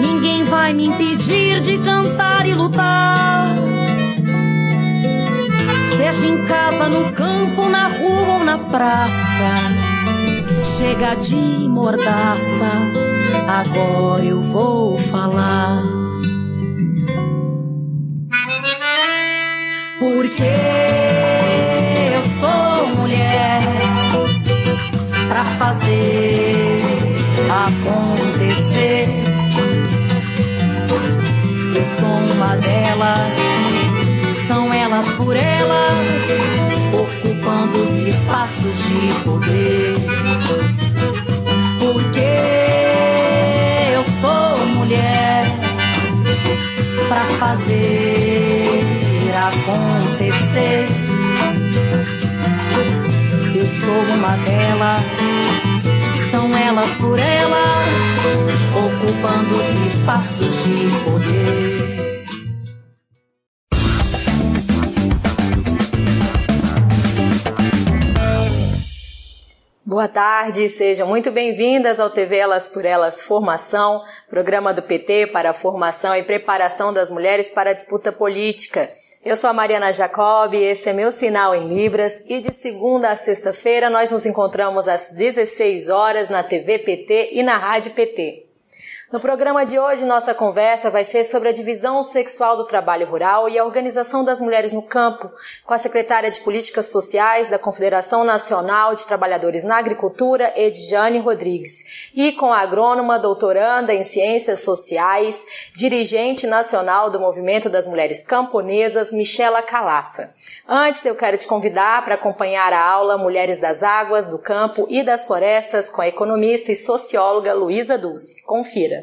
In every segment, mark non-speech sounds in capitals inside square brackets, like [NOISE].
Ninguém vai me impedir de cantar e lutar. Seja em casa, no campo, na rua ou na praça. Chega de mordaça, agora eu vou falar. Porque eu sou mulher pra fazer acontecer. Sou uma delas, são elas por elas, ocupando os espaços de poder. Porque eu sou mulher pra fazer acontecer. Eu sou uma delas, são elas por elas, ocupando os espaços de poder. Boa tarde, sejam muito bem-vindas ao TV Elas por Elas Formação, programa do PT para a formação e preparação das mulheres para a disputa política. Eu sou a Mariana Jacob, esse é meu sinal em Libras e de segunda a sexta-feira nós nos encontramos às 16 horas na TV PT e na Rádio PT. No programa de hoje, nossa conversa vai ser sobre a divisão sexual do trabalho rural e a organização das mulheres no campo, com a secretária de Políticas Sociais da Confederação Nacional de Trabalhadores na Agricultura, Edjane Rodrigues, e com a agrônoma doutoranda em Ciências Sociais, dirigente nacional do Movimento das Mulheres Camponesas, Michela Calaça. Antes, eu quero te convidar para acompanhar a aula Mulheres das Águas, do Campo e das Florestas com a economista e socióloga Luísa Dulce. Confira.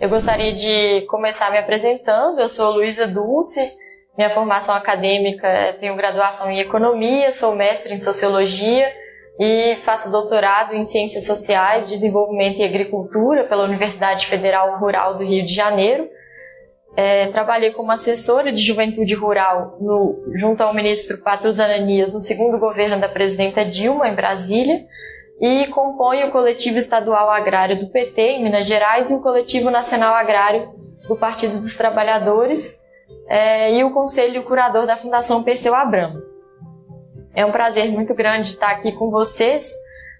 Eu gostaria de começar me apresentando. Eu sou Luísa Dulce. Minha formação acadêmica, tenho graduação em economia, sou mestre em sociologia e faço doutorado em ciências sociais, desenvolvimento e agricultura pela Universidade Federal Rural do Rio de Janeiro. É, trabalhei como assessora de juventude rural no, junto ao ministro Patrus Ananias no segundo governo da presidenta Dilma, em Brasília, e compõe o coletivo estadual agrário do PT, em Minas Gerais, e o coletivo nacional agrário do Partido dos Trabalhadores, é, e o conselho curador da Fundação Perseu Abramo. É um prazer muito grande estar aqui com vocês.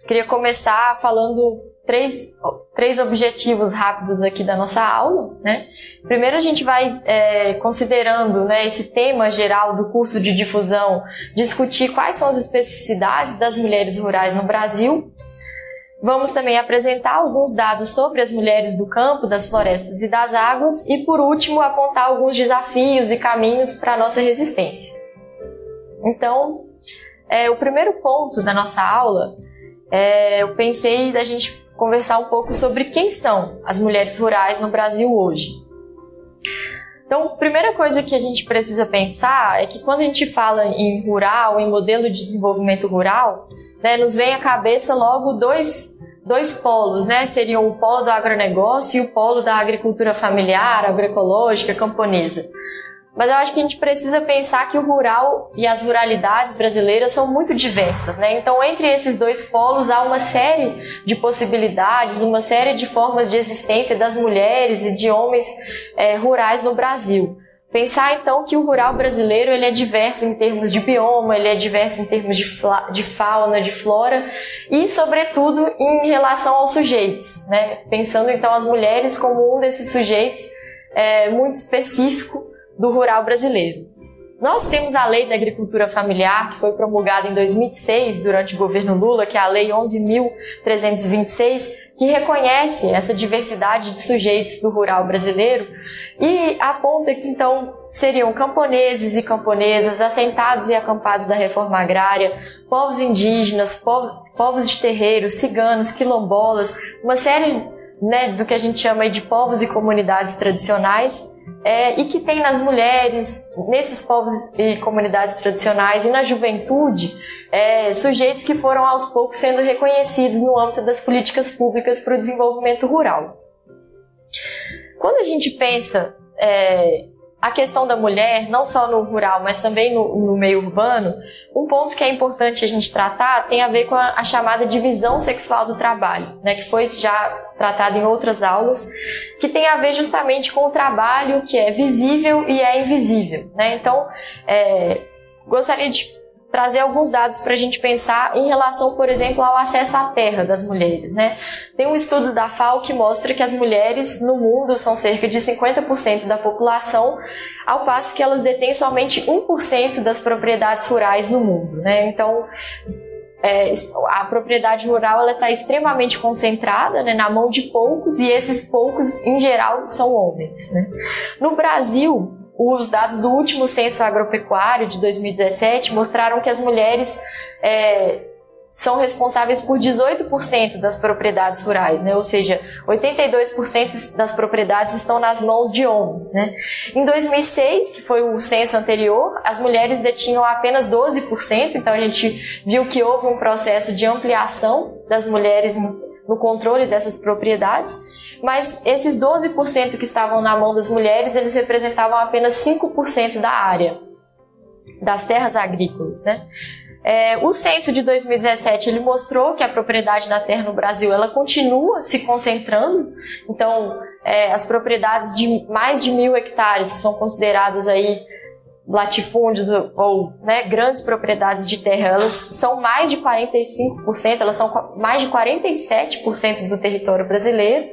Queria começar falando três, três objetivos rápidos aqui da nossa aula. Né? Primeiro, a gente vai, é, considerando né, esse tema geral do curso de difusão, discutir quais são as especificidades das mulheres rurais no Brasil. Vamos também apresentar alguns dados sobre as mulheres do campo, das florestas e das águas. E, por último, apontar alguns desafios e caminhos para a nossa resistência. Então, é, o primeiro ponto da nossa aula, é, eu pensei da gente conversar um pouco sobre quem são as mulheres rurais no Brasil hoje. Então, primeira coisa que a gente precisa pensar é que quando a gente fala em rural, em modelo de desenvolvimento rural, né, nos vem à cabeça logo dois, dois polos, né? Seriam o polo do agronegócio e o polo da agricultura familiar, agroecológica, camponesa. Mas eu acho que a gente precisa pensar que o rural e as ruralidades brasileiras são muito diversas, né? Então, entre esses dois polos há uma série de possibilidades, uma série de formas de existência das mulheres e de homens é, rurais no Brasil. Pensar então que o rural brasileiro ele é diverso em termos de bioma, ele é diverso em termos de, de fauna, de flora e, sobretudo, em relação aos sujeitos, né? Pensando então as mulheres como um desses sujeitos é, muito específico do rural brasileiro. nós temos a Lei da Agricultura Familiar, que foi promulgada em 2006, durante o governo Lula, que é a Lei 11.326, que reconhece essa diversidade de sujeitos do rural brasileiro e aponta que, então, seriam camponeses e camponesas, assentados e acampados da reforma agrária, povos indígenas, povos de terreiros, ciganos, quilombolas, uma série né, do que a gente chama de povos e comunidades tradicionais, é, e que tem nas mulheres, nesses povos e comunidades tradicionais e na juventude, é, sujeitos que foram aos poucos sendo reconhecidos no âmbito das políticas públicas para o desenvolvimento rural. Quando a gente pensa é, a questão da mulher, não só no rural, mas também no, no, meio urbano, um ponto que é importante a gente tratar tem a ver com a, a chamada divisão sexual do trabalho, né, que foi já tratado em outras aulas, que tem a ver justamente com o trabalho que é visível e é invisível. Né? Então, é, gostaria de trazer alguns dados para a gente pensar em relação, por exemplo, ao acesso à terra das mulheres. Né? Tem um estudo da FAO que mostra que as mulheres no mundo são cerca de 50% da população, ao passo que elas detêm somente 1% das propriedades rurais no mundo. Né? Então, é, a propriedade rural está extremamente concentrada né, na mão de poucos e esses poucos, em geral, são homens. Né? No Brasil, os dados do último censo agropecuário de 2017 mostraram que as mulheres é, são responsáveis por 18% das propriedades rurais, né? ou seja, 82% das propriedades estão nas mãos de homens. Né? Em 2006, que foi o censo anterior, as mulheres detinham apenas 12%, então a gente viu que houve um processo de ampliação das mulheres no controle dessas propriedades mas esses 12% que estavam na mão das mulheres, eles representavam apenas 5% da área das terras agrícolas, né? É, o censo de 2017 ele mostrou que a propriedade da terra no Brasil ela continua se concentrando. Então, é, as propriedades de mais de mil hectares que são consideradas aí latifúndios ou né, grandes propriedades de terra, elas são mais de 45%, elas são mais de 47% do território brasileiro.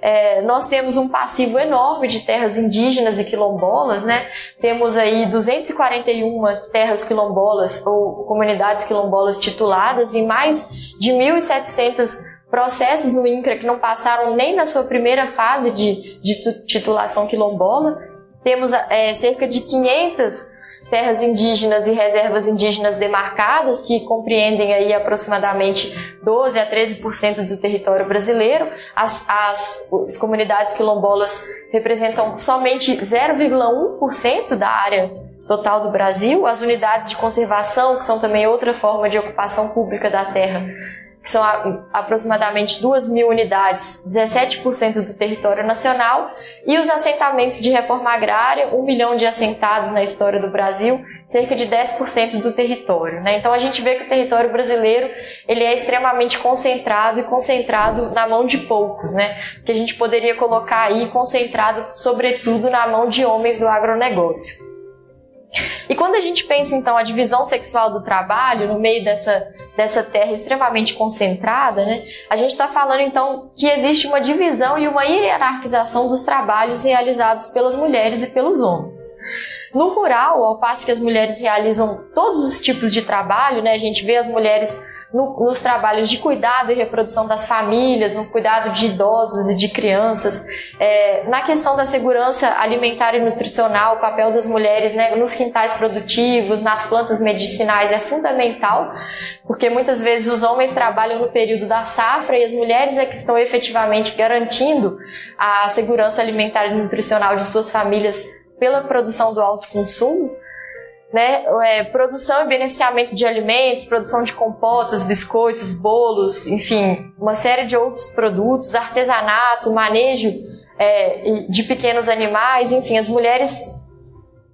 É, nós temos um passivo enorme de terras indígenas e quilombolas, né? Temos aí 241 terras quilombolas ou comunidades quilombolas tituladas e mais de 1.700 processos no INCRA que não passaram nem na sua primeira fase de, de titulação quilombola. Temos é, cerca de 500 terras indígenas e reservas indígenas demarcadas, que compreendem aí aproximadamente 12 a 13% do território brasileiro. As, as, as comunidades quilombolas representam somente 0,1% da área total do Brasil. As unidades de conservação, que são também outra forma de ocupação pública da terra, que são aproximadamente 2 mil unidades, 17% do território nacional, e os assentamentos de reforma agrária, 1 milhão de assentados na história do Brasil, cerca de 10% do território. Né? Então a gente vê que o território brasileiro ele é extremamente concentrado e concentrado na mão de poucos, né? que a gente poderia colocar aí concentrado sobretudo na mão de homens do agronegócio. E quando a gente pensa então a divisão sexual do trabalho no meio dessa, dessa terra extremamente concentrada, né, a gente está falando então que existe uma divisão e uma hierarquização dos trabalhos realizados pelas mulheres e pelos homens. No rural, ao passo que as mulheres realizam todos os tipos de trabalho, né, a gente vê as mulheres no, nos trabalhos de cuidado e reprodução das famílias, no cuidado de idosos e de crianças, é, na questão da segurança alimentar e nutricional, o papel das mulheres né, nos quintais produtivos, nas plantas medicinais é fundamental, porque muitas vezes os homens trabalham no período da safra e as mulheres é que estão efetivamente garantindo a segurança alimentar e nutricional de suas famílias pela produção do alto consumo né? É, produção e beneficiamento de alimentos, produção de compotas, biscoitos, bolos, enfim, uma série de outros produtos, artesanato, manejo é, de pequenos animais, enfim, as mulheres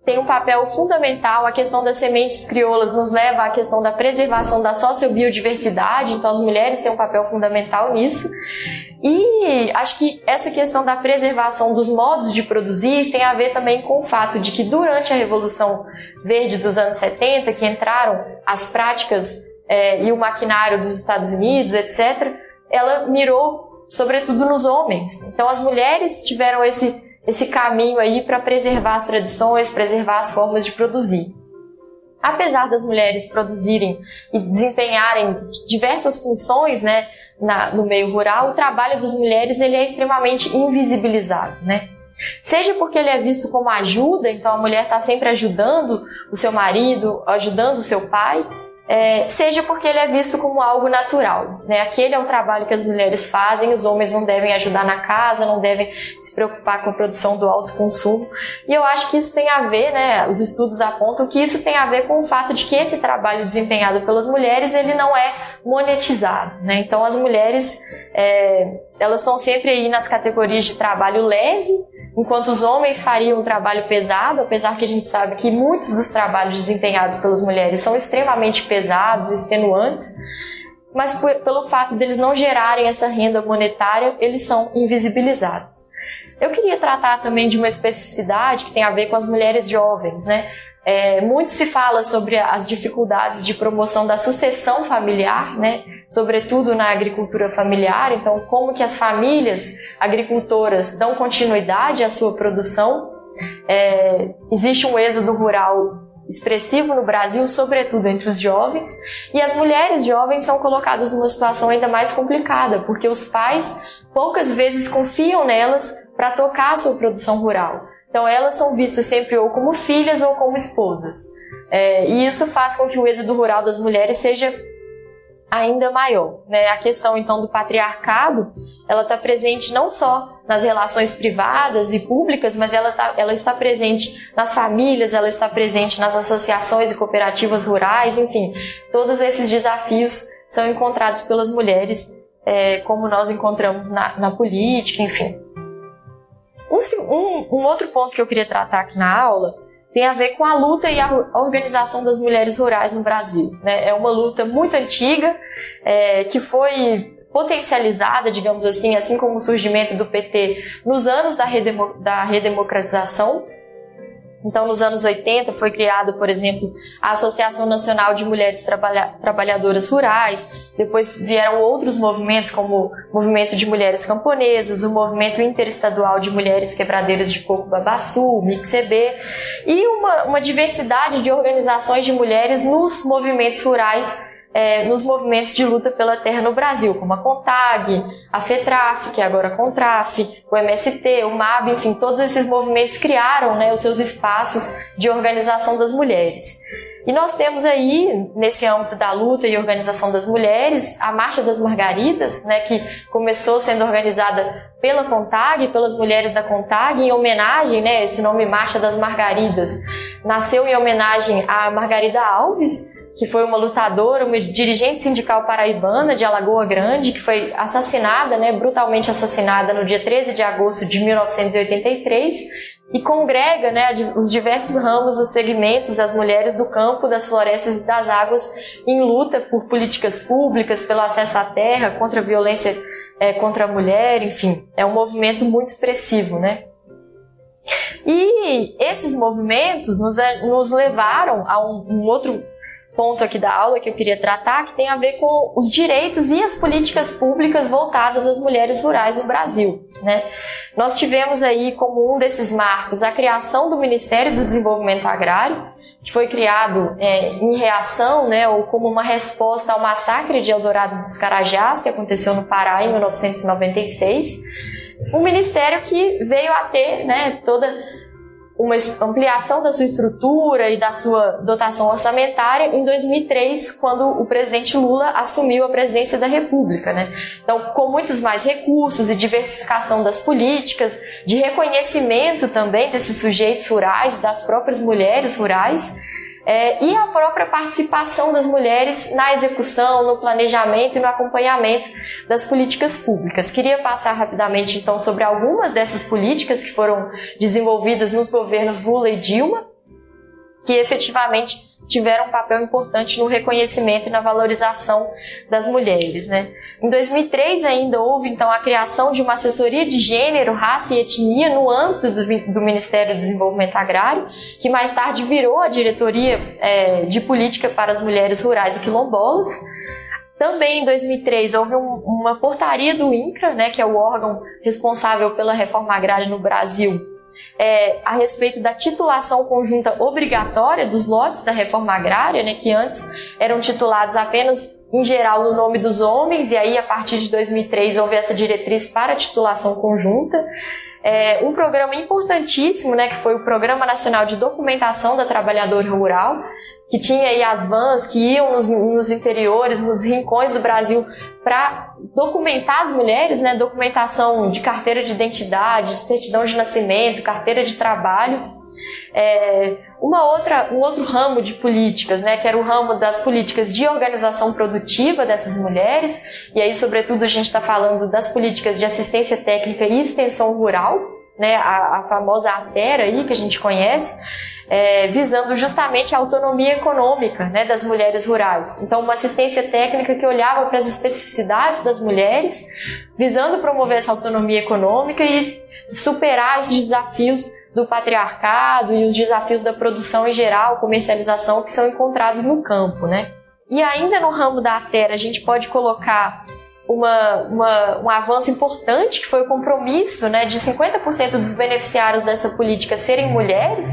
têm um papel fundamental. A questão das sementes crioulas nos leva à questão da preservação da sociobiodiversidade, então as mulheres têm um papel fundamental nisso. E acho que essa questão da preservação dos modos de produzir tem a ver também com o fato de que durante a Revolução Verde dos anos 70, que entraram as práticas é, e o maquinário dos Estados Unidos, etc., ela mirou sobretudo nos homens. Então as mulheres tiveram esse esse caminho aí para preservar as tradições, preservar as formas de produzir. Apesar das mulheres produzirem e desempenharem diversas funções, né, na, no meio rural, o trabalho das mulheres ele é extremamente invisibilizado, né? Seja porque ele é visto como ajuda, então a mulher está sempre ajudando o seu marido, ajudando o seu pai, é, seja porque ele é visto como algo natural. Né? Aquele é um trabalho que as mulheres fazem, os homens não devem ajudar na casa, não devem se preocupar com a produção do alto consumo. E eu acho que isso tem a ver, né, os estudos apontam que isso tem a ver com o fato de que esse trabalho desempenhado pelas mulheres ele não é monetizado. Né? Então as mulheres é, elas estão sempre aí nas categorias de trabalho leve, enquanto os homens fariam um trabalho pesado, apesar que a gente sabe que muitos dos trabalhos desempenhados pelas mulheres são extremamente pesados, extenuantes, mas pelo fato deles não gerarem essa renda monetária, eles são invisibilizados. Eu queria tratar também de uma especificidade que tem a ver com as mulheres jovens, né? É, muito se fala sobre as dificuldades de promoção da sucessão familiar, né? sobretudo na agricultura familiar. Então, como que as famílias agricultoras dão continuidade à sua produção? É, existe um êxodo rural expressivo no Brasil, sobretudo entre os jovens, e as mulheres jovens são colocadas numa situação ainda mais complicada, porque os pais poucas vezes confiam nelas para tocar a sua produção rural. Então elas são vistas sempre ou como filhas ou como esposas. É, e isso faz com que o êxodo rural das mulheres seja ainda maior. Né? A questão então do patriarcado, ela está presente não só nas relações privadas e públicas, mas ela, tá, ela está presente nas famílias, ela está presente nas associações e cooperativas rurais, enfim, todos esses desafios são encontrados pelas mulheres, é, como nós encontramos na, na política, enfim. Um, um, um outro ponto que eu queria tratar aqui na aula tem a ver com a luta e a organização das mulheres rurais no Brasil. Né? É uma luta muito antiga, é, que foi potencializada, digamos assim, assim como o surgimento do PT nos anos da, redemo, da redemocratização então, nos anos 80, foi criado, por exemplo, a Associação Nacional de Mulheres Trabalha Trabalhadoras Rurais. Depois vieram outros movimentos, como o Movimento de Mulheres Camponesas, o Movimento Interestadual de Mulheres Quebradeiras de Coco Babaçu, o MIXEB, e uma, uma diversidade de organizações de mulheres nos movimentos rurais é, nos movimentos de luta pela terra no Brasil, como a CONTAG, a FETRAF, que é agora a CONTRAF, o MST, o MAB, enfim, todos esses movimentos criaram né, os seus espaços de organização das mulheres. E nós temos aí, nesse âmbito da luta e organização das mulheres, a Marcha das Margaridas, né, que começou sendo organizada pela CONTAG, pelas mulheres da CONTAG, em homenagem, né, esse nome Marcha das Margaridas, nasceu em homenagem a Margarida Alves, que foi uma lutadora, uma dirigente sindical paraibana de Alagoa Grande, que foi assassinada, né, brutalmente assassinada no dia 13 de agosto de 1983, e congrega né, os diversos ramos, os segmentos, as mulheres do campo, das florestas e das águas em luta por políticas públicas, pelo acesso à terra, contra a violência é, contra a mulher, enfim, é um movimento muito expressivo, né? E esses movimentos nos, nos levaram a um, um outro ponto aqui da aula que eu queria tratar, que tem a ver com os direitos e as políticas públicas voltadas às mulheres rurais no Brasil. Né? Nós tivemos aí como um desses marcos a criação do Ministério do Desenvolvimento Agrário, que foi criado é, em reação, né, ou como uma resposta ao massacre de Eldorado dos Carajás, que aconteceu no Pará em 1996. Um ministério que veio a ter né, toda uma ampliação da sua estrutura e da sua dotação orçamentária em 2003, quando o presidente Lula assumiu a presidência da República. Né? Então, com muitos mais recursos e diversificação das políticas, de reconhecimento também desses sujeitos rurais, das próprias mulheres rurais, é, e a própria participação das mulheres na execução, no planejamento e no acompanhamento das políticas públicas. Queria passar rapidamente então sobre algumas dessas políticas que foram desenvolvidas nos governos Lula e Dilma, que efetivamente tiveram um papel importante no reconhecimento e na valorização das mulheres. Né? Em 2003 ainda houve então a criação de uma assessoria de gênero, raça e etnia no âmbito do, do Ministério do Desenvolvimento Agrário, que mais tarde virou a diretoria é, de política para as mulheres rurais e quilombolas. Também em 2003 houve um, uma portaria do INCRA, né, que é o órgão responsável pela reforma agrária no Brasil, é, a respeito da titulação conjunta obrigatória dos lotes da reforma agrária, né, que antes eram titulados apenas em geral no nome dos homens, e aí a partir de 2003 houve essa diretriz para a titulação conjunta. É, um programa importantíssimo, né, que foi o Programa Nacional de Documentação da Trabalhadora Rural, que tinha aí as vans que iam nos, nos interiores, nos rincões do Brasil para documentar as mulheres, né? Documentação de carteira de identidade, de certidão de nascimento, carteira de trabalho. É, uma outra, um outro ramo de políticas, né, que era o ramo das políticas de organização produtiva dessas mulheres, e aí, sobretudo, a gente está falando das políticas de assistência técnica e extensão rural, né, a, a famosa ATERA aí que a gente conhece, é, visando justamente a autonomia econômica né, das mulheres rurais. Então, uma assistência técnica que olhava para as especificidades das mulheres, visando promover essa autonomia econômica e superar esses desafios do patriarcado e os desafios da produção em geral, comercialização que são encontrados no campo, né? E ainda no ramo da terra, a gente pode colocar uma, uma, um avanço importante, que foi o compromisso né, de 50% dos beneficiários dessa política serem mulheres.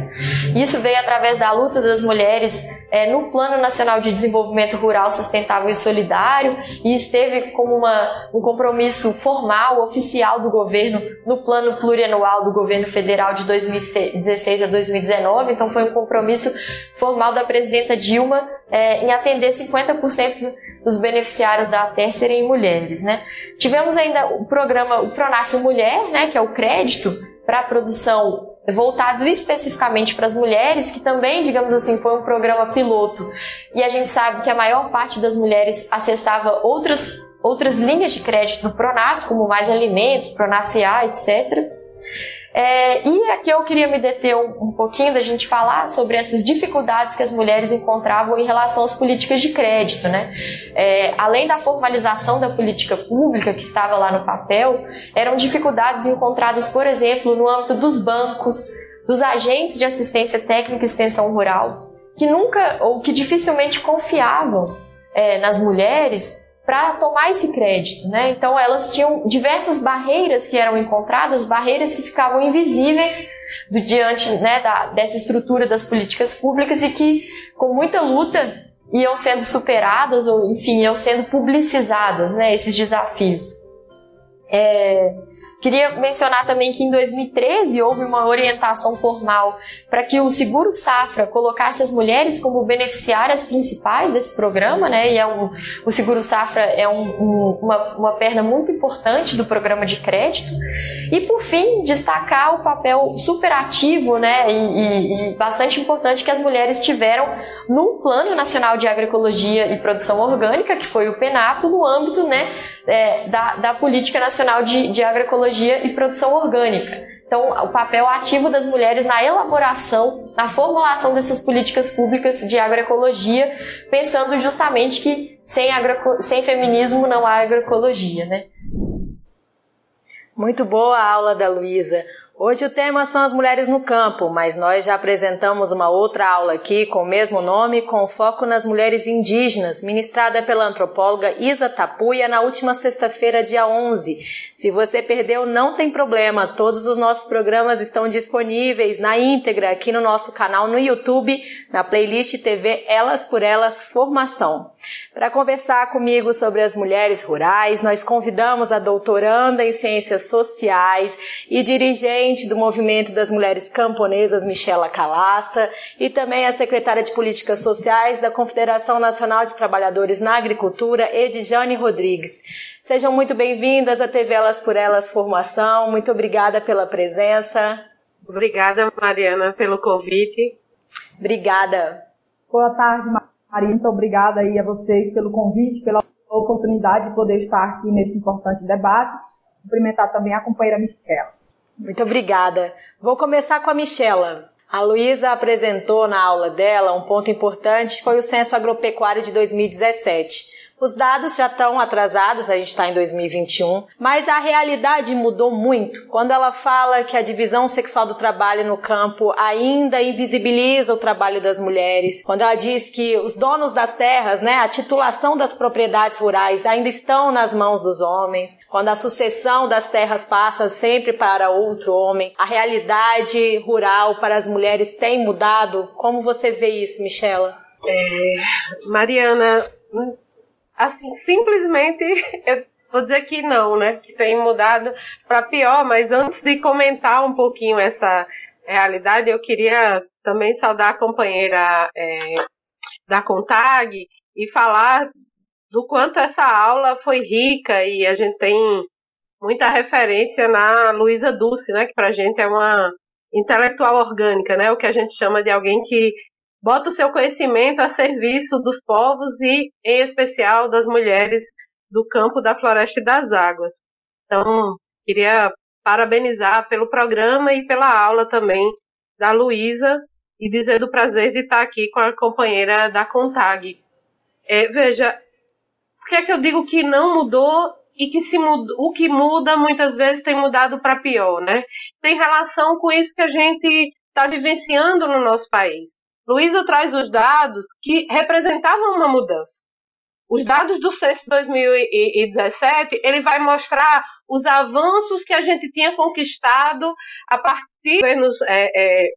Isso veio através da luta das mulheres é, no Plano Nacional de Desenvolvimento Rural Sustentável e Solidário e esteve como uma, um compromisso formal, oficial do governo no Plano Plurianual do Governo Federal de 2016 a 2019. Então, foi um compromisso formal da presidenta Dilma é, em atender 50% dos beneficiários da ATER serem mulheres. Né? Tivemos ainda o programa, o Pronaf Mulher, né, que é o crédito para a produção voltado especificamente para as mulheres, que também, digamos assim, foi um programa piloto. E a gente sabe que a maior parte das mulheres acessava outras, outras linhas de crédito do Pronaf, como Mais Alimentos, Pronaf A, etc. É, e aqui eu queria me deter um, um, pouquinho da gente falar sobre essas dificuldades que as mulheres encontravam em relação às políticas de crédito. Né? É, além da formalização da política pública que estava lá no papel, eram dificuldades encontradas, por exemplo, no âmbito dos bancos, dos agentes de assistência técnica e extensão rural, que nunca ou que dificilmente confiavam é, nas mulheres para tomar esse crédito, né? Então elas tinham diversas barreiras que eram encontradas, barreiras que ficavam invisíveis do diante né, da, dessa estrutura das políticas públicas e que com muita luta iam sendo superadas ou enfim iam sendo publicizadas, né? Esses desafios. É, Queria mencionar também que em 2013 houve uma orientação formal para que o Seguro Safra colocasse as mulheres como beneficiárias principais desse programa, né? E é um, o Seguro Safra é um, um, uma, uma perna muito importante do programa de crédito. E por fim, destacar o papel superativo, né? E, e, e bastante importante que as mulheres tiveram no Plano Nacional de Agroecologia e Produção Orgânica, que foi o PENAPO, no âmbito, né? É, da, da, Política Nacional de, de Agroecologia e Produção Orgânica. Então, o papel ativo das mulheres na elaboração, na formulação dessas políticas públicas de agroecologia, pensando justamente que sem, agro, sem feminismo não há agroecologia, né? Muito boa a aula da Luísa. Hoje o tema são as mulheres no campo, mas nós já apresentamos uma outra aula aqui com o mesmo nome, com foco nas mulheres indígenas, ministrada pela antropóloga Isa Tapuia na última sexta-feira, dia 11. Se você perdeu, não tem problema, todos os nossos programas estão disponíveis na íntegra aqui no nosso canal no YouTube, na playlist TV Elas por Elas Formação. Para conversar comigo sobre as mulheres rurais, nós convidamos a doutoranda em Ciências Sociais e dirigente do Movimento das Mulheres Camponesas, Michela Calaça, e também a secretária de Políticas Sociais da Confederação Nacional de Trabalhadores na Agricultura, Edjane Rodrigues. Sejam muito bem-vindas à TV Elas por Elas Formação. Muito obrigada pela presença. Obrigada, Mariana, pelo convite. Obrigada. Boa tarde, Maria. Muito obrigada aí a vocês pelo convite, pela oportunidade de poder estar aqui nesse importante debate. Cumprimentar também a companheira Michela. Muito obrigada. Vou começar com a Michela. A Luísa apresentou na aula dela um ponto importante, foi o Censo Agropecuário de 2017. Os dados já estão atrasados, a gente está em 2021, mas a realidade mudou muito. Quando ela fala que a divisão sexual do trabalho no campo ainda invisibiliza o trabalho das mulheres, quando ela diz que os donos das terras, né, a titulação das propriedades rurais ainda estão nas mãos dos homens, quando a sucessão das terras passa sempre para outro homem, a realidade rural para as mulheres tem mudado. Como você vê isso, Michela? É, Mariana, assim, simplesmente [LAUGHS] eu vou dizer que não, né? Que tem mudado para pior, mas antes de comentar um pouquinho essa realidade, eu queria também saudar a companheira é, da Contag e falar do quanto essa aula foi rica e a gente tem muita referência na Luísa Dulce, né? Que pra gente é uma intelectual orgânica, né? O que a gente chama de alguém que bota o seu conhecimento a serviço dos povos e, em especial, das mulheres do campo da floresta e das águas. Então, queria parabenizar pelo programa e pela aula também da Luísa e dizer do prazer de estar aqui com a companheira da Contag. É, veja, por que é que eu digo que não mudou e que se o que muda muitas vezes tem mudado para pior, né? Tem relação com isso que a gente está vivenciando no nosso país. Luísa traz os dados que representavam uma mudança. Os dados do censo 2017, ele vai mostrar os avanços que a gente tinha conquistado a partir dos é, é,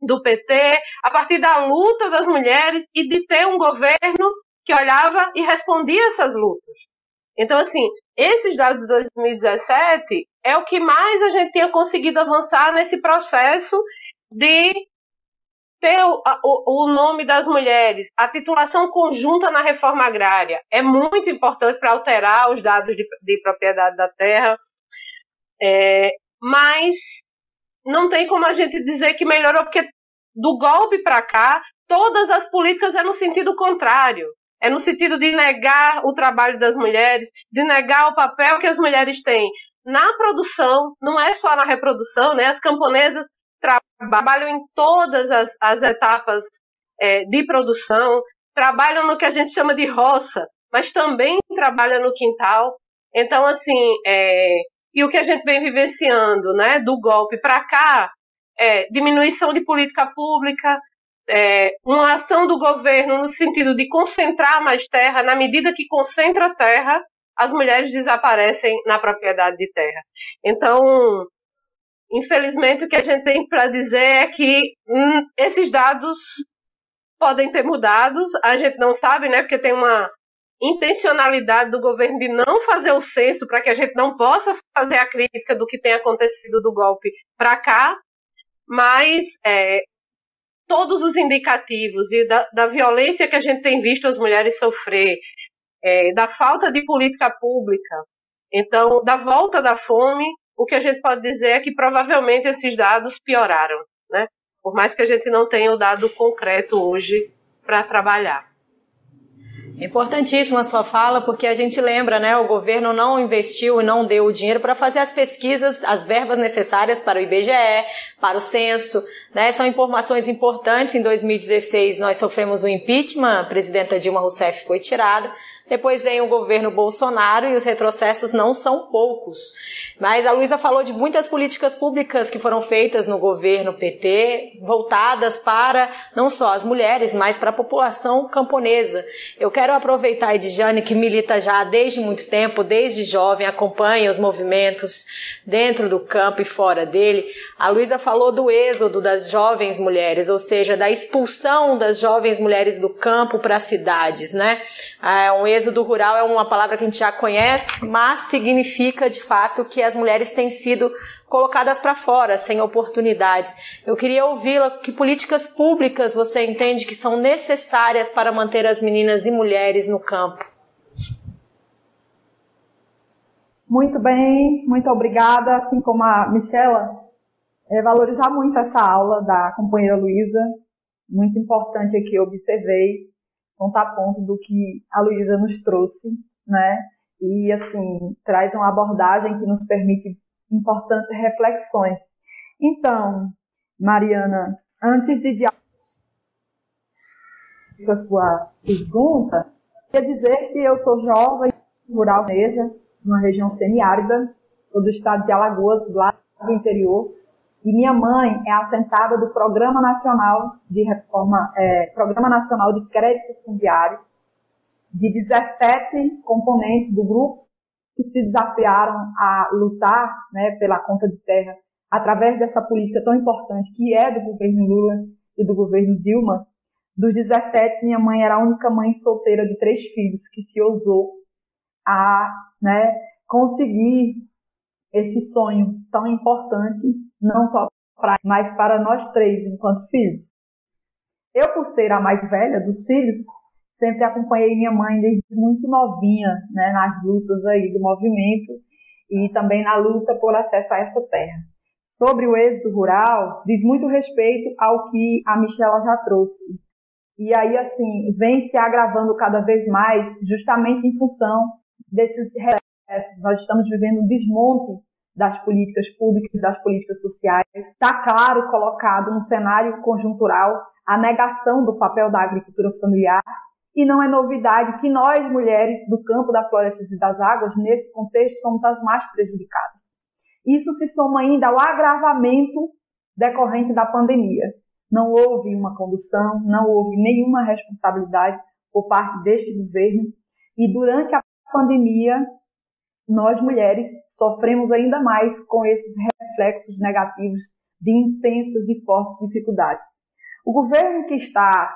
do PT, a partir da luta das mulheres e de ter um governo que olhava e respondia essas lutas. Então, assim, esses dados de 2017 é o que mais a gente tinha conseguido avançar nesse processo de ter o, o, o, nome das mulheres, a titulação conjunta na reforma agrária é muito importante para alterar os dados de, de propriedade da terra, é, mas não tem como a gente dizer que melhorou, porque do golpe para cá, todas as políticas é no sentido contrário. É no sentido de negar o trabalho das mulheres, de negar o papel que as mulheres têm na produção, não é só na reprodução, né? As camponesas trabalham em todas as, as etapas é, de produção, trabalham no que a gente chama de roça, mas também trabalham no quintal. Então, assim, é, e o que a gente vem vivenciando, né, do golpe para cá, é diminuição de política pública, é, uma ação do governo no sentido de concentrar mais terra, na medida que concentra terra, as mulheres desaparecem na propriedade de terra. Então, Infelizmente, o que a gente tem para dizer é que hum, esses dados podem ter mudado, a gente não sabe, né? Porque tem uma intencionalidade do governo de não fazer o censo para que a gente não possa fazer a crítica do que tem acontecido do golpe para cá, mas é, todos os indicativos e da, da, violência que a gente tem visto as mulheres sofrer, é, da falta de política pública, então da volta da fome, o que a gente pode dizer é que provavelmente esses dados pioraram, né? Por mais que a gente não tenha o dado concreto hoje para trabalhar. Importantíssima a sua fala, porque a gente lembra, né? O governo não investiu e não deu o dinheiro para fazer as pesquisas, as verbas necessárias para o IBGE, para o censo, né? São informações importantes. Em 2016 nós sofremos o impeachment, a presidenta Dilma Rousseff foi tirada. Depois vem o governo Bolsonaro e os retrocessos não são poucos. Mas a Luísa falou de muitas políticas públicas que foram feitas no governo PT, voltadas para não só as mulheres, mas para a população camponesa. Eu quero aproveitar a Edjane, que milita já desde muito tempo, desde jovem, acompanha os movimentos dentro do campo e fora dele. A Luísa falou do êxodo das jovens mulheres, ou seja, da expulsão das jovens mulheres do campo para as cidades, né? É um êxodo rural é uma palavra que a gente já conhece, mas significa de fato que as mulheres têm sido colocadas para fora, sem oportunidades. Eu queria ouvi-la, que políticas públicas você entende que são necessárias para manter as meninas e mulheres no campo? Muito bem, muito obrigada. Assim como a Michela, é, valorizar muito essa aula da companheira Luísa, muito importante aqui, observei ponto do que a Luísa nos trouxe, né? E, assim, traz uma abordagem que nos permite importantes reflexões. Então, Mariana, antes de a sua pergunta, Quer dizer que eu sou jovem, rural mesmo, numa região semiárida, do estado de Alagoas, lá do interior, e minha mãe é assentada do Programa Nacional de Reforma, é, Programa Nacional de Crédito Fundiário, de 17 componentes do grupo que se desafiaram a lutar né, pela conta de terra através dessa política tão importante que é do governo Lula e do governo Dilma. Dos 17, minha mãe era a única mãe solteira de três filhos que se ousou a né, conseguir esse sonho tão importante, não só para mas para nós três, enquanto filhos. Eu, por ser a mais velha dos filhos, sempre acompanhei minha mãe desde muito novinha, né, nas lutas aí do movimento e também na luta por acesso a essa terra. Sobre o êxito rural, diz muito respeito ao que a Michela já trouxe. E aí, assim, vem se agravando cada vez mais, justamente em função desses recessos. Nós estamos vivendo um desmonte das políticas públicas, das políticas sociais. Está claro colocado no cenário conjuntural a negação do papel da agricultura familiar e não é novidade que nós, mulheres do campo das florestas e das águas, nesse contexto, somos as mais prejudicadas. Isso se soma ainda ao agravamento decorrente da pandemia. Não houve uma condução, não houve nenhuma responsabilidade por parte deste governo. E durante a pandemia, nós mulheres sofremos ainda mais com esses reflexos negativos de intensas e fortes dificuldades. O governo que está,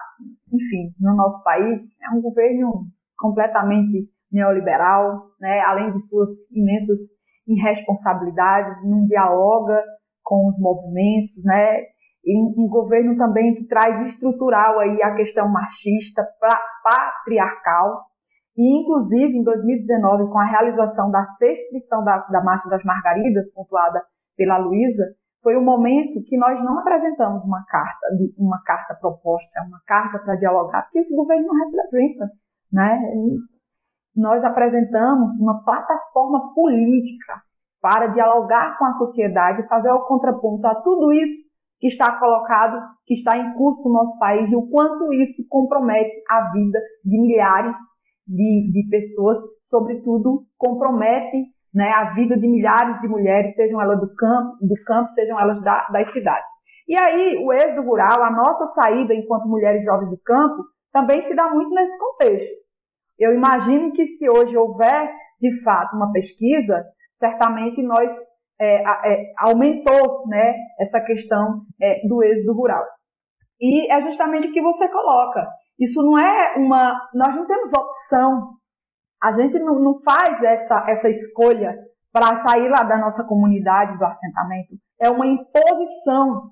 enfim, no nosso país é um governo completamente neoliberal, né? além de suas imensas irresponsabilidades, não dialoga com os movimentos, né? E um, governo também que traz estrutural aí a questão machista, patriarcal, e inclusive em 2019, com a realização da sexta edição da, da Marcha das Margaridas, pontuada pela Luísa, foi o momento que nós não apresentamos uma carta, uma carta proposta, uma carta para dialogar, porque esse governo não representa, né? Nós apresentamos uma plataforma política para dialogar com a sociedade, fazer o contraponto a tudo isso que está colocado, que está em curso no nosso país e o quanto isso compromete a vida de milhares de, de pessoas, sobretudo compromete né, a vida de milhares de mulheres, sejam elas do campo, do campo sejam elas da, das cidades. E aí, o êxodo rural, a nossa saída enquanto mulheres jovens do campo, também se dá muito nesse contexto. Eu imagino que se hoje houver, de fato, uma pesquisa, certamente nós é, é, aumentou né, essa questão é, do êxodo rural. E é justamente o que você coloca. Isso não é uma. Nós não temos opção a gente não, não faz essa, essa escolha para sair lá da nossa comunidade, do assentamento. É uma imposição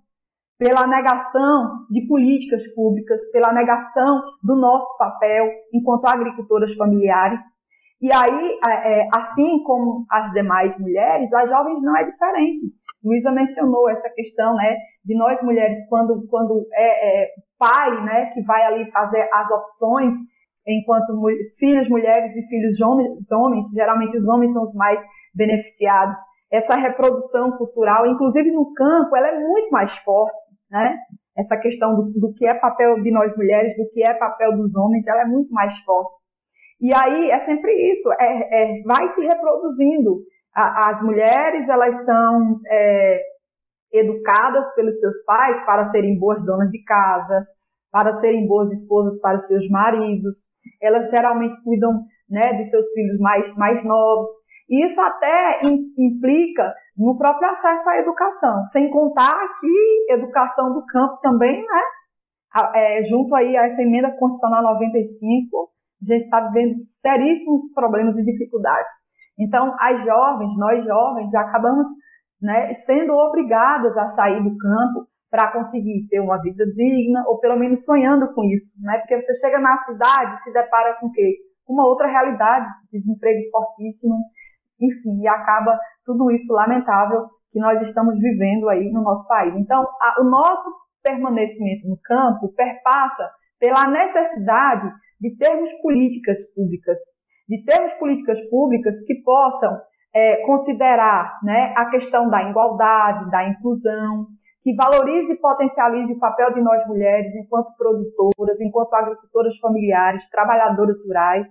pela negação de políticas públicas, pela negação do nosso papel enquanto agricultoras familiares. E aí, é, é, assim como as demais mulheres, as jovens não é diferente. Luísa mencionou essa questão, né, de nós mulheres, quando, quando é, é pai, né, que vai ali fazer as opções enquanto filhos mulheres e filhos homens, homens, geralmente os homens são os mais beneficiados. Essa reprodução cultural, inclusive no campo, ela é muito mais forte, né? Essa questão do, do que é papel de nós mulheres, do que é papel dos homens, ela é muito mais forte. E aí é sempre isso, é, é vai se reproduzindo. A, as mulheres, elas são é, educadas pelos seus pais para serem boas donas de casa, para serem boas esposas para seus maridos, elas geralmente cuidam né, de seus filhos mais, mais novos. E isso até implica no próprio acesso à educação, sem contar que educação do campo também, né? É, junto aí a essa emenda constitucional 95, a gente está vivendo seríssimos problemas e dificuldades. Então, as jovens, nós jovens, acabamos né, sendo obrigadas a sair do campo para conseguir ter uma vida digna, ou pelo menos sonhando com isso, né? Porque você chega na cidade e se depara com o quê? Com uma outra realidade, desemprego fortíssimo, enfim, e acaba tudo isso lamentável que nós estamos vivendo aí no nosso país. Então, a, o nosso permanecimento no campo perpassa pela necessidade de termos políticas públicas, de termos políticas públicas que possam é, considerar né, a questão da igualdade, da inclusão, que valorize e potencialize o papel de nós mulheres enquanto produtoras, enquanto agricultoras familiares, trabalhadoras rurais,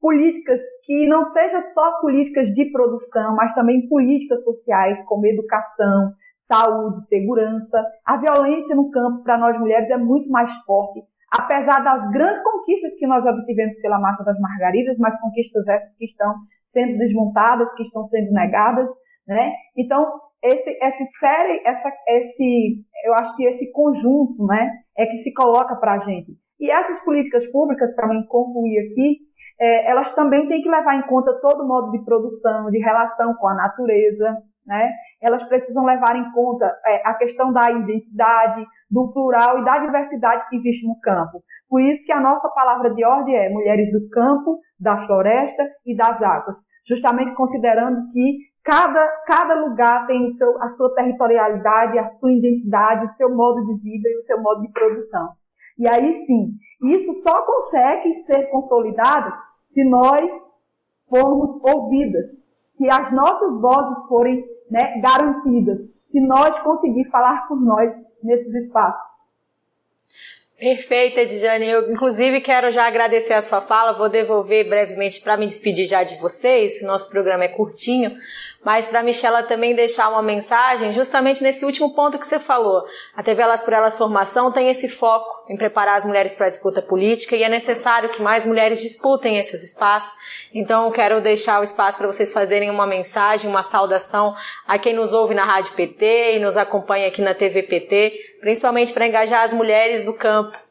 políticas que não sejam só políticas de produção, mas também políticas sociais como educação, saúde, segurança. A violência no campo para nós mulheres é muito mais forte, apesar das grandes conquistas que nós obtivemos pela Marcha das Margaridas, mas conquistas essas que estão sendo desmontadas, que estão sendo negadas, né? Então, esse, esse série, essa, esse, eu acho que esse conjunto, né, é que se coloca para a gente. E essas políticas públicas, para mim concluir aqui, é, elas também têm que levar em conta todo o modo de produção, de relação com a natureza, né? Elas precisam levar em conta é, a questão da identidade, do plural e da diversidade que existe no campo. Por isso que a nossa palavra de ordem é mulheres do campo, da floresta e das águas, justamente considerando que cada, cada lugar tem o seu, a sua territorialidade, a sua identidade, o seu modo de vida e o seu modo de produção. E aí sim, isso só consegue ser consolidado se nós formos ouvidas, se as nossas vozes forem né, garantidas, se nós conseguir falar por nós nesses espaços. Perfeito, Edjane. Eu, inclusive, quero já agradecer a sua fala. Vou devolver brevemente para me despedir já de vocês. Nosso programa é curtinho, mas para a Michela também deixar uma mensagem, justamente nesse último ponto que você falou. A TV Elas por Elas Formação tem esse foco em preparar as mulheres para a disputa política e é necessário que mais mulheres disputem esses espaços. Então, quero deixar o espaço para vocês fazerem uma mensagem, uma saudação a quem nos ouve na Rádio PT e nos acompanha aqui na TV PT, principalmente para engajar as mulheres do campo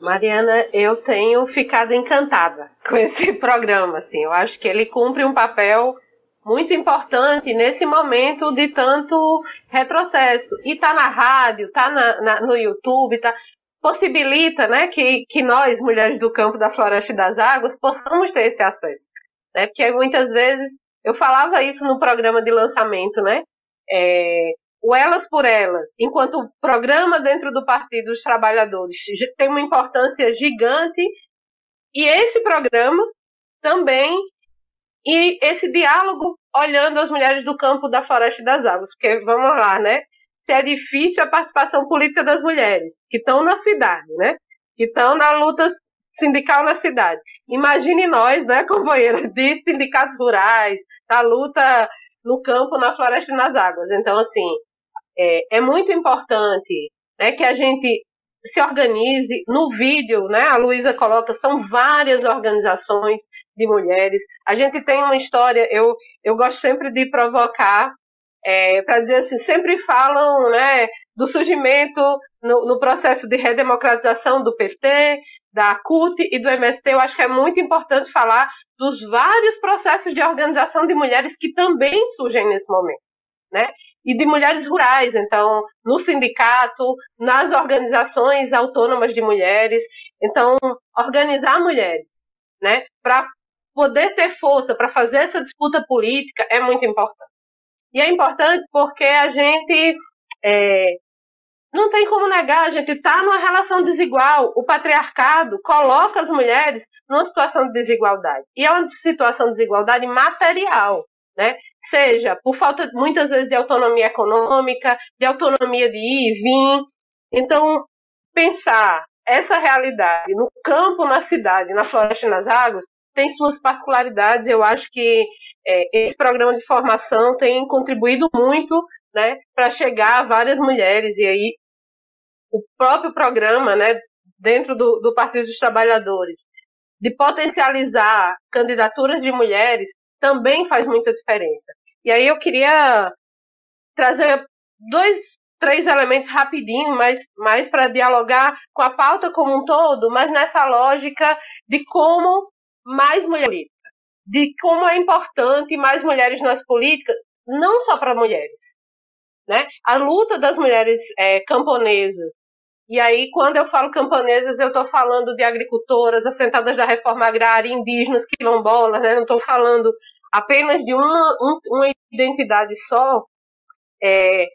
Mariana, eu tenho ficado encantada com [LAUGHS] esse programa, assim. Eu acho que ele cumpre um papel muito importante nesse momento de tanto retrocesso. E tá na rádio, tá na, na, no YouTube, tá, possibilita, né, que, que nós, mulheres do campo da floresta e das águas, possamos ter esse acesso. Né? Porque muitas vezes, eu falava isso no programa de lançamento, né? É, o Elas por Elas, enquanto programa dentro do Partido dos Trabalhadores, tem uma importância gigante, e esse programa também, e esse diálogo olhando as mulheres do campo da Floresta das Águas, porque vamos lá, né? Se é difícil a participação política das mulheres, que estão na cidade, né? Que estão na luta sindical na cidade. Imagine nós, né, companheira, de sindicatos rurais, da luta no campo, na floresta e nas águas. Então, assim, é, é muito importante né, que a gente se organize. No vídeo, né, a Luísa coloca, são várias organizações de mulheres. A gente tem uma história, eu, eu gosto sempre de provocar, é, para dizer assim, sempre falam né, do surgimento no, no, processo de redemocratização do PT, da CUT e do MST. Eu acho que é muito importante falar dos vários processos de organização de mulheres que também surgem nesse momento. Né? E de mulheres rurais, então, no sindicato, nas organizações autônomas de mulheres. Então, organizar mulheres, né, para poder ter força para fazer essa disputa política é muito importante. E é importante porque a gente é, não tem como negar, a gente está numa relação desigual. O patriarcado coloca as mulheres numa situação de desigualdade. E é uma situação de desigualdade material né? Seja por falta muitas vezes de autonomia econômica, de autonomia de ir e vir. Então, pensar essa realidade no campo, na cidade, na floresta e nas águas, tem suas particularidades. Eu acho que é, esse programa de formação tem contribuído muito né, para chegar a várias mulheres. E aí, o próprio programa, né, dentro do, do Partido dos Trabalhadores, de potencializar candidaturas de mulheres, também faz muita diferença. E aí eu queria trazer dois, três elementos rapidinho, mas mais para dialogar com a pauta como um todo, mas nessa lógica de como mais mulheres, de como é importante mais mulheres nas políticas, não só para mulheres. Né? A luta das mulheres é, camponesas, e aí, quando eu falo camponesas, eu estou falando de agricultoras, assentadas da reforma agrária, indígenas, quilombolas, né? não estou falando apenas de uma, um, uma identidade só. É,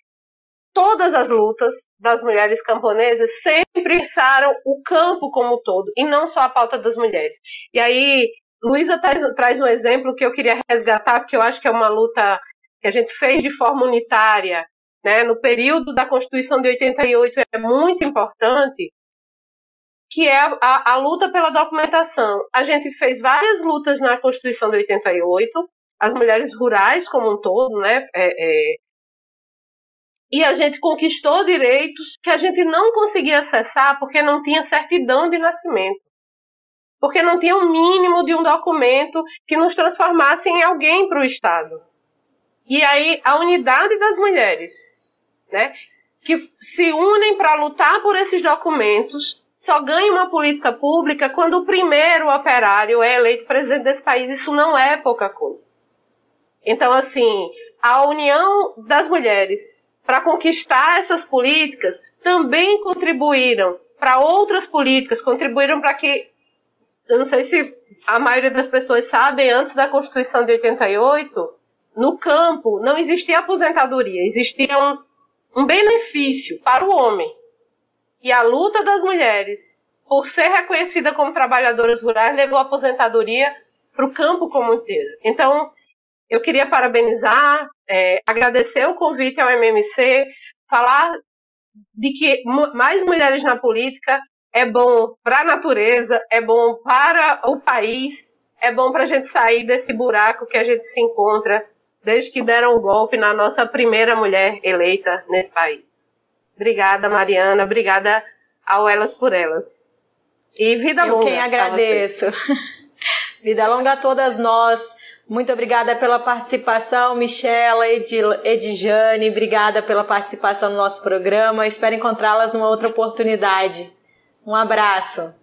todas as lutas das mulheres camponesas sempre pensaram o campo como um todo, e não só a pauta das mulheres. E aí, Luísa traz, traz um exemplo que eu queria resgatar, porque eu acho que é uma luta que a gente fez de forma unitária, né, no período da Constituição de 88 é muito importante, que é a, a, a, luta pela documentação. A gente fez várias lutas na Constituição de 88, as mulheres rurais como um todo, né, é, é, e a gente conquistou direitos que a gente não conseguia acessar porque não tinha certidão de nascimento. Porque não tinha o um mínimo de um documento que nos transformasse em alguém para o Estado. E aí a unidade das mulheres, né, que se unem para lutar por esses documentos, só ganha uma política pública quando o primeiro operário é eleito presidente desse país. Isso não é pouca coisa. Então, assim, a união das mulheres para conquistar essas políticas também contribuíram para outras políticas, contribuíram para que, eu não sei se a maioria das pessoas sabem, antes da Constituição de 88, no campo não existia aposentadoria, existia um, benefício para o homem. E a luta das mulheres por ser reconhecida como trabalhadoras rurais levou a aposentadoria para o campo como inteiro. Então, eu queria parabenizar, é, agradecer o convite ao MMC, falar de que mais mulheres na política é bom para a natureza, é bom para o país, é bom para a gente sair desse buraco que a gente se encontra desde que deram o golpe na nossa primeira mulher eleita nesse país. Obrigada, Mariana. Obrigada ao Elas por Elas. E vida Eu longa. Eu quem agradeço. [LAUGHS] vida longa a todas nós. Muito obrigada pela participação, Michela, Edjane, obrigada pela participação no nosso programa. Espero encontrá-las numa outra oportunidade. Um abraço.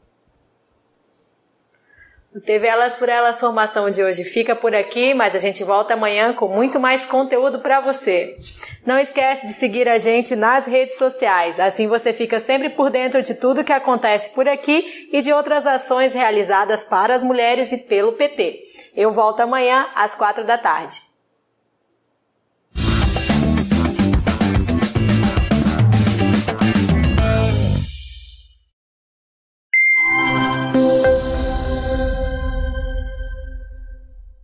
O TV Elas por Elas formação de hoje fica por aqui, mas a gente volta amanhã com muito mais conteúdo para você. Não esquece de seguir a gente nas redes sociais, assim você fica sempre por dentro de tudo que acontece por aqui e de outras ações realizadas para as mulheres e pelo PT. Eu volto amanhã às quatro da tarde.